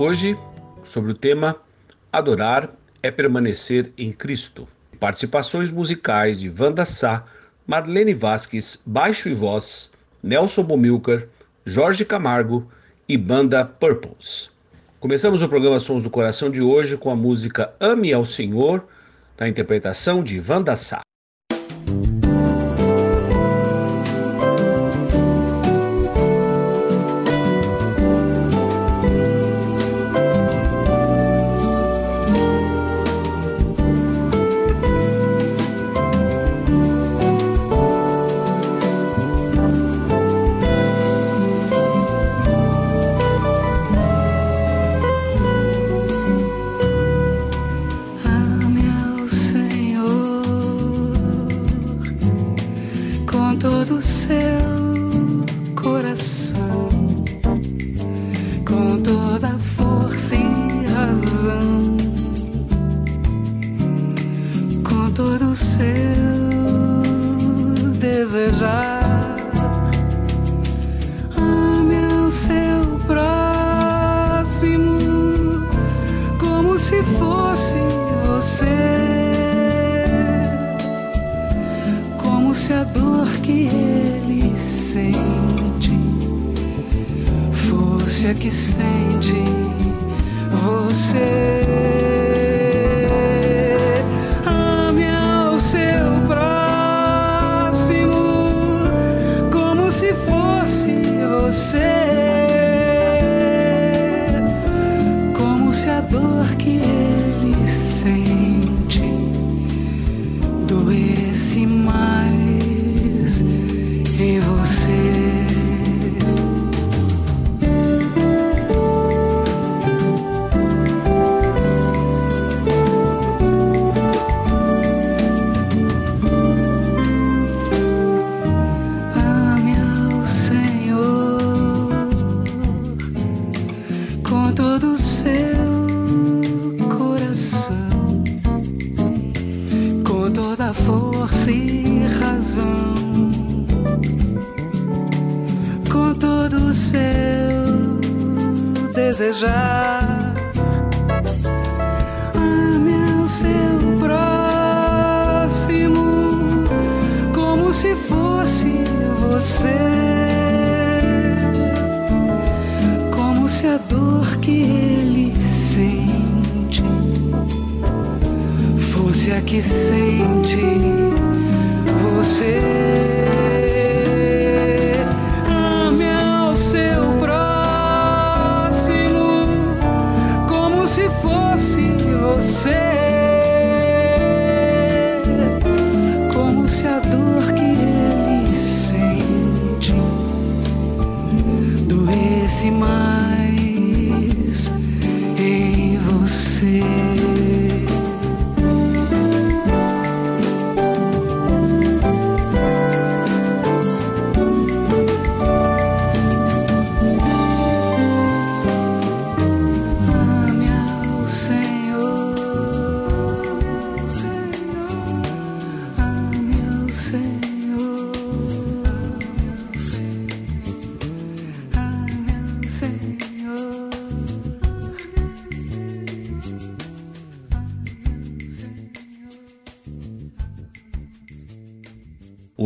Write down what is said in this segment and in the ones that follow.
Hoje, sobre o tema Adorar é permanecer em Cristo. Participações musicais de Wanda Sá, Marlene Vasques, baixo e voz, Nelson Bomilcar, Jorge Camargo e banda Purples. Começamos o programa Sons do Coração de hoje com a música Ame ao Senhor, na interpretação de Wanda Sá. Que ele sente fosse a que sente você. Fosse você.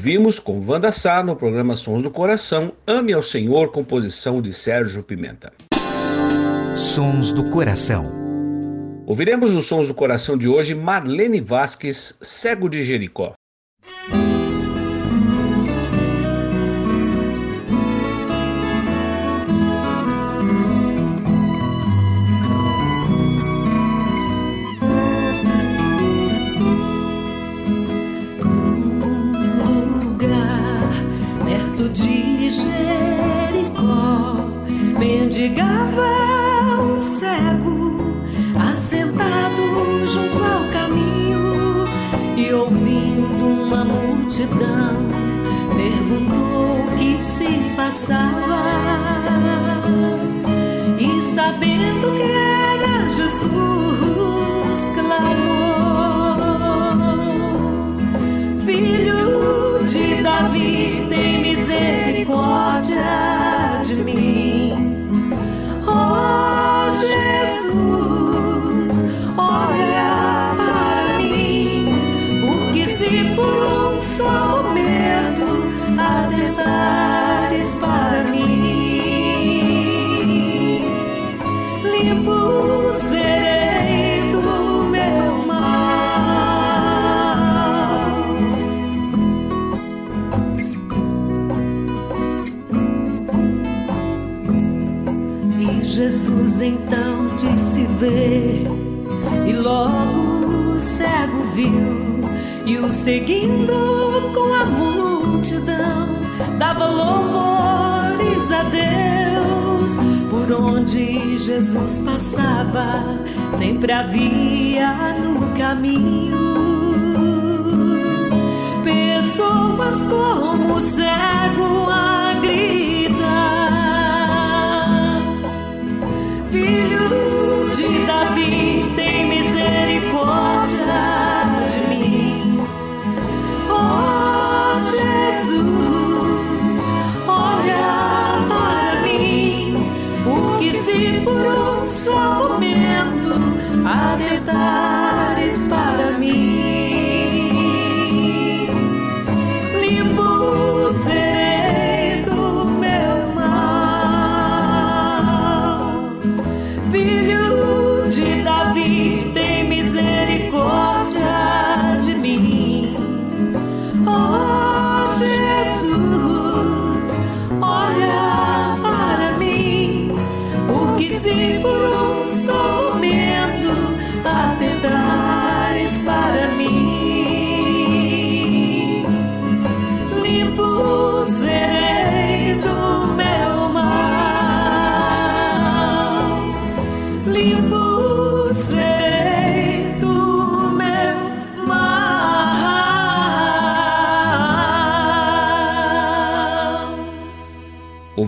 Ouvimos com Wanda Sá no programa Sons do Coração, Ame ao Senhor, composição de Sérgio Pimenta. Sons do Coração. Ouviremos nos Sons do Coração de hoje Marlene Vasques, Cego de Jericó. Jesus seguindo com a multidão, dava louvores a Deus. Por onde Jesus passava, sempre havia no caminho pessoas como o cego a detalle.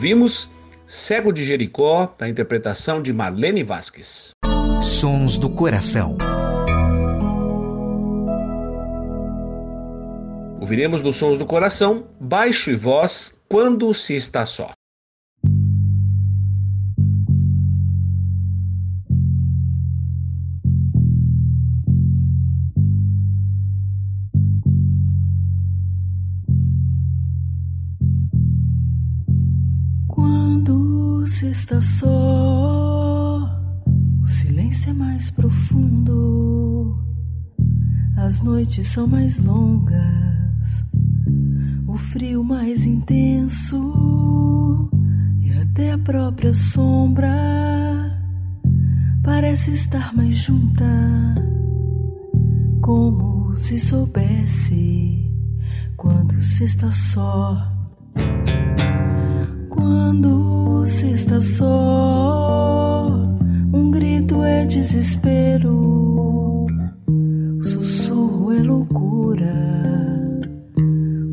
Ouvimos Cego de Jericó, da interpretação de Marlene Vasques. Sons do Coração. Ouviremos nos Sons do Coração, baixo e voz, quando se está só. Você está só, o silêncio é mais profundo, as noites são mais longas, o frio mais intenso. E até a própria sombra parece estar mais junta, como se soubesse quando se está só. Quando você está só. Um grito é desespero, o sussurro é loucura,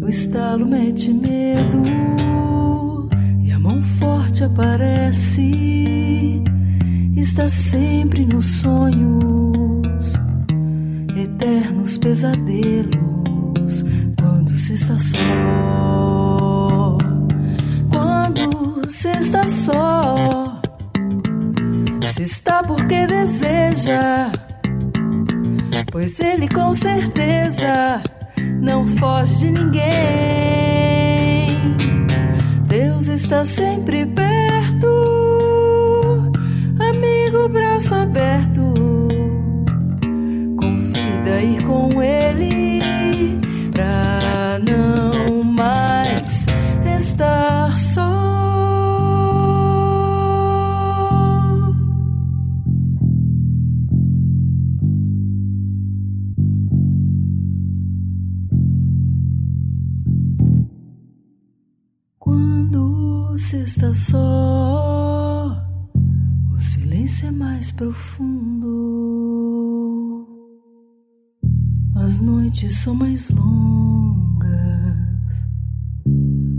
o estalo mete medo e a mão forte aparece. Está sempre nos sonhos, eternos pesadelos, quando se está só se está só, se está porque deseja, pois ele com certeza não foge de ninguém. Deus está sempre perto, amigo, braço aberto. Confida ir com Ele você está só, o silêncio é mais profundo. As noites são mais longas,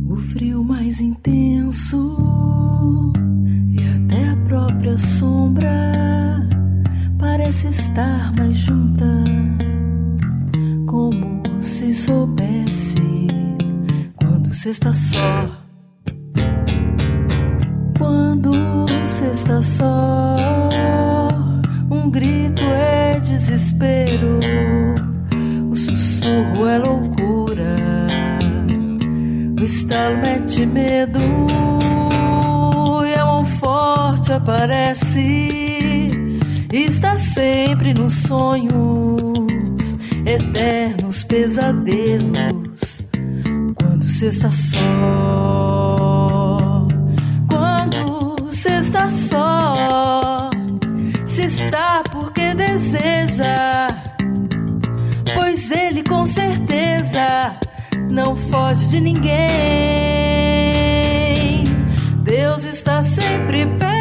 o frio mais intenso e até a própria sombra parece estar mais junta, como se soubesse quando você está só. Quando você está só, um grito é desespero, o sussurro é loucura, o estalo mete medo e a mão forte aparece, está sempre nos sonhos, eternos pesadelos quando você está só. Está só, se está porque deseja, pois ele com certeza não foge de ninguém. Deus está sempre perto,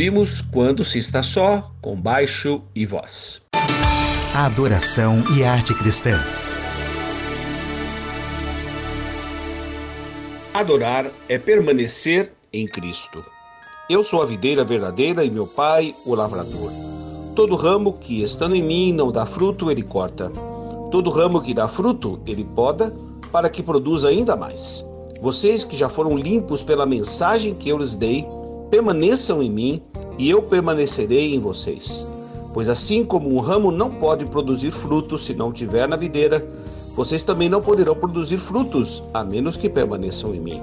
Ouvimos Quando se está só, com baixo e voz. Adoração e arte cristã. Adorar é permanecer em Cristo. Eu sou a videira verdadeira e meu pai o lavrador. Todo ramo que estando em mim não dá fruto, ele corta. Todo ramo que dá fruto, ele poda, para que produza ainda mais. Vocês que já foram limpos pela mensagem que eu lhes dei, permaneçam em mim e eu permanecerei em vocês. Pois assim como um ramo não pode produzir frutos se não tiver na videira, vocês também não poderão produzir frutos a menos que permaneçam em mim.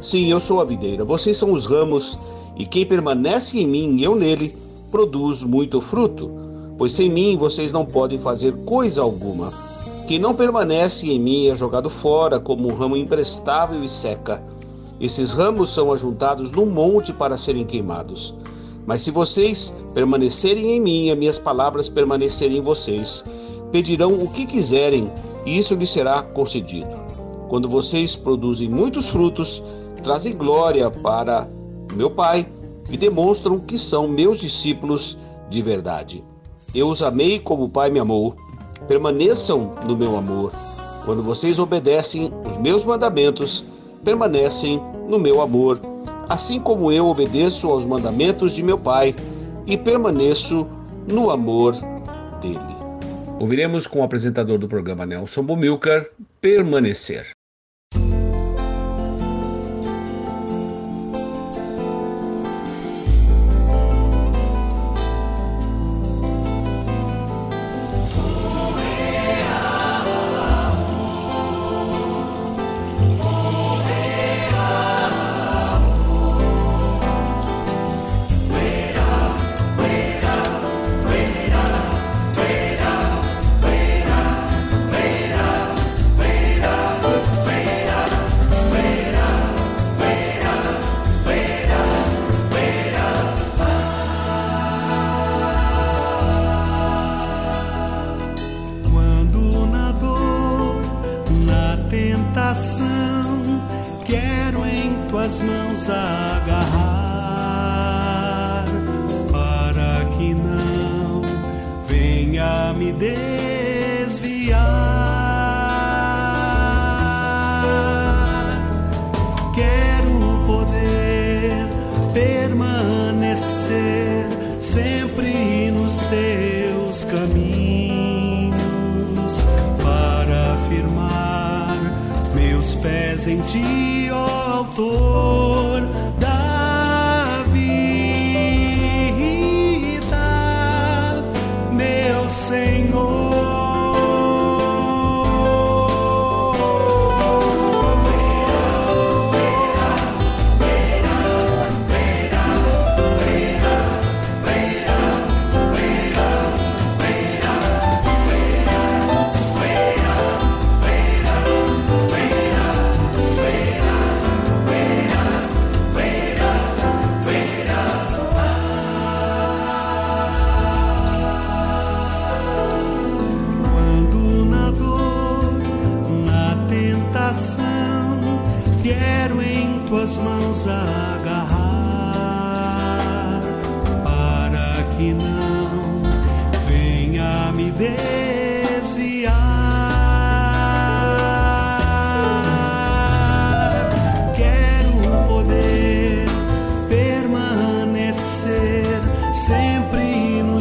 Sim, eu sou a videira, vocês são os ramos, e quem permanece em mim e eu nele, produz muito fruto. Pois sem mim vocês não podem fazer coisa alguma. Quem não permanece em mim é jogado fora como um ramo imprestável e seca. Esses ramos são ajuntados num monte para serem queimados. Mas se vocês permanecerem em mim as minhas palavras permanecerem em vocês, pedirão o que quiserem e isso lhes será concedido. Quando vocês produzem muitos frutos, trazem glória para meu Pai e demonstram que são meus discípulos de verdade. Eu os amei como o Pai me amou. Permaneçam no meu amor. Quando vocês obedecem os meus mandamentos, permanecem no meu amor, assim como eu obedeço aos mandamentos de meu Pai e permaneço no amor dele. Ouviremos com o apresentador do programa Nelson Bumilcar permanecer.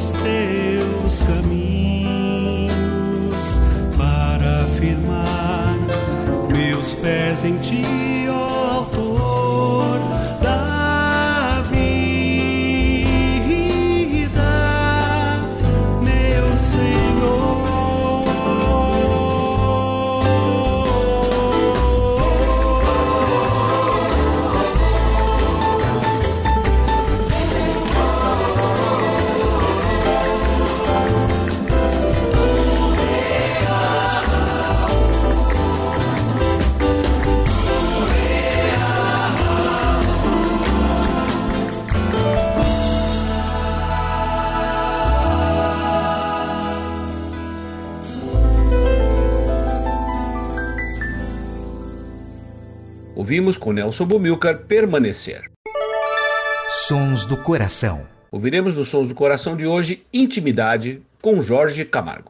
Nos teus caminhos para afirmar meus pés em ti, Ouvimos com Nelson Bumilcar Permanecer. Sons do Coração. Ouviremos nos Sons do Coração de hoje Intimidade com Jorge Camargo.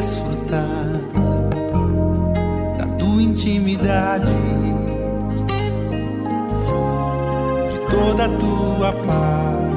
Desfrutar da tua intimidade, de toda a tua paz.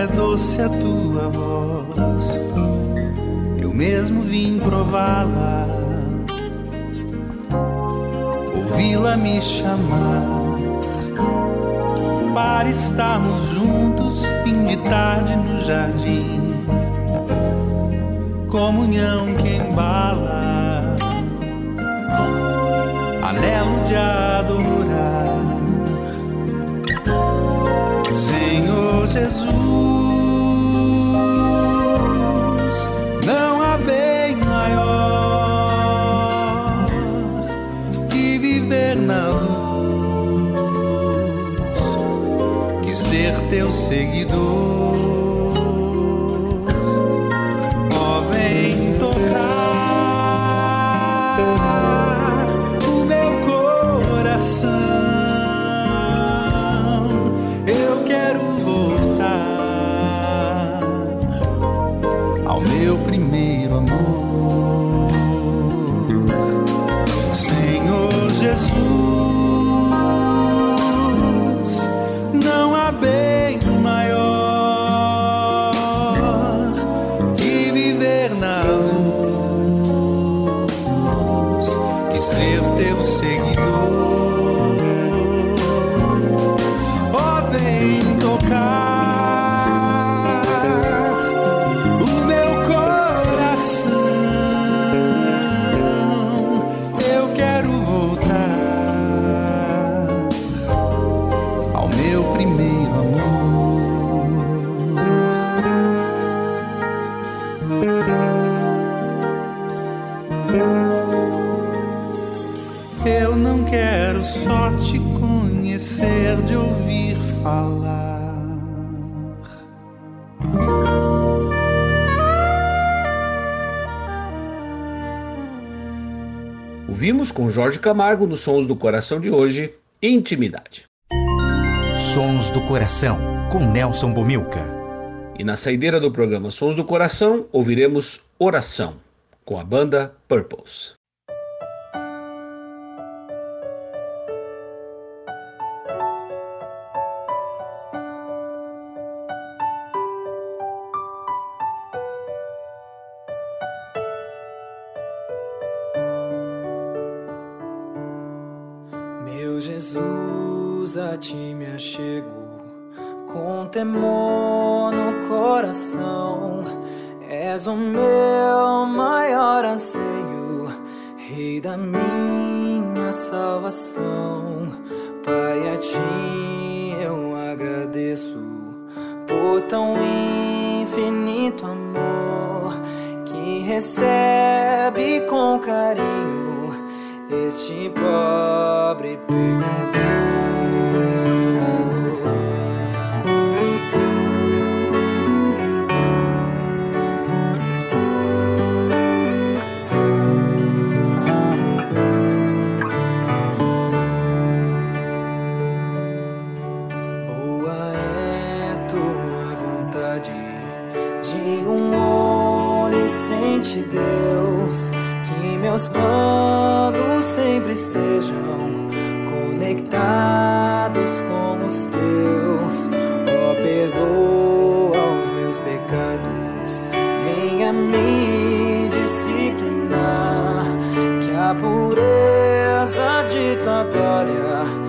É doce a tua voz. Eu mesmo vim prová-la, ouvi-la me chamar para estarmos juntos, fim de tarde no jardim. Comunhão que embala, anelo de adorar. Senhor Jesus, Com Jorge Camargo nos Sons do Coração de hoje, Intimidade. Sons do Coração, com Nelson Bomilca. E na saideira do programa Sons do Coração, ouviremos Oração, com a banda Purpose. Jesus, a ti me achego com temor no coração. És o meu maior anseio, Rei da minha salvação. Pai, a ti eu agradeço por tão infinito amor que recebe com carinho este pobre pecador. Boa é tua vontade de um onisciente Deus, que meus planos sempre estejam conectados com os teus. Ó, perdoa os meus pecados, venha me disciplinar, que a pureza de tua glória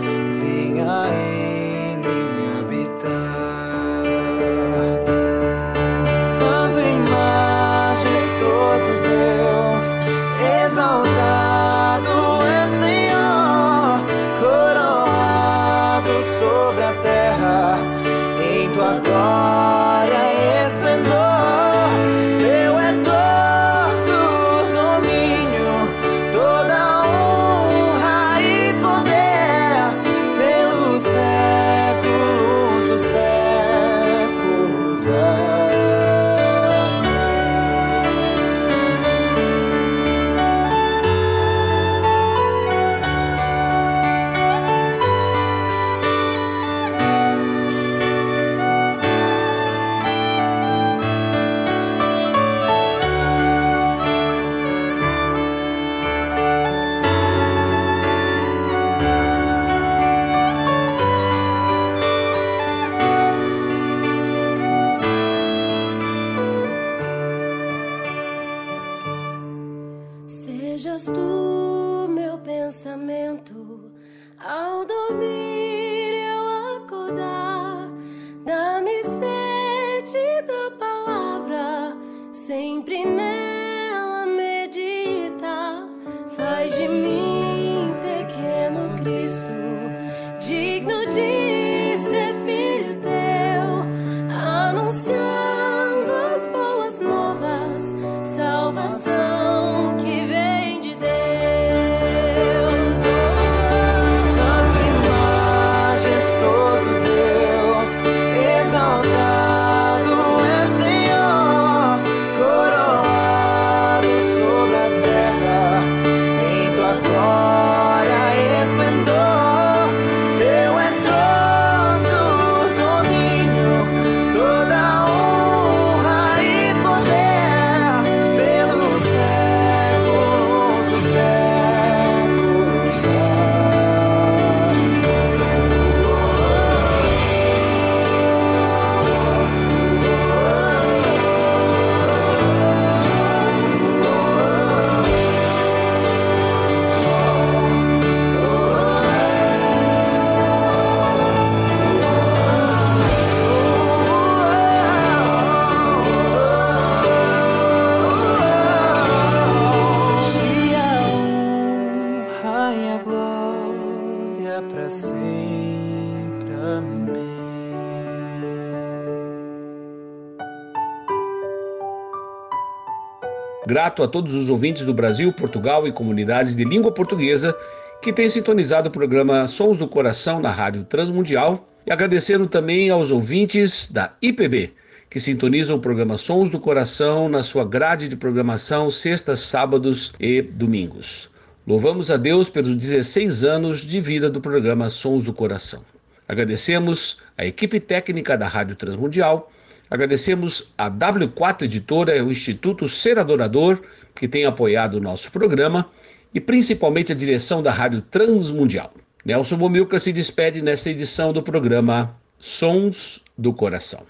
Grato a todos os ouvintes do Brasil, Portugal e comunidades de língua portuguesa que têm sintonizado o programa Sons do Coração na Rádio Transmundial e agradecendo também aos ouvintes da IPB que sintonizam o programa Sons do Coração na sua grade de programação sextas, sábados e domingos. Louvamos a Deus pelos 16 anos de vida do programa Sons do Coração. Agradecemos a equipe técnica da Rádio Transmundial, agradecemos a W4 Editora e o Instituto Ser Adorador, que tem apoiado o nosso programa, e principalmente a direção da Rádio Transmundial. Nelson Bomilca se despede nesta edição do programa Sons do Coração.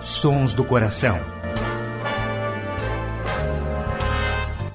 Sons do Coração.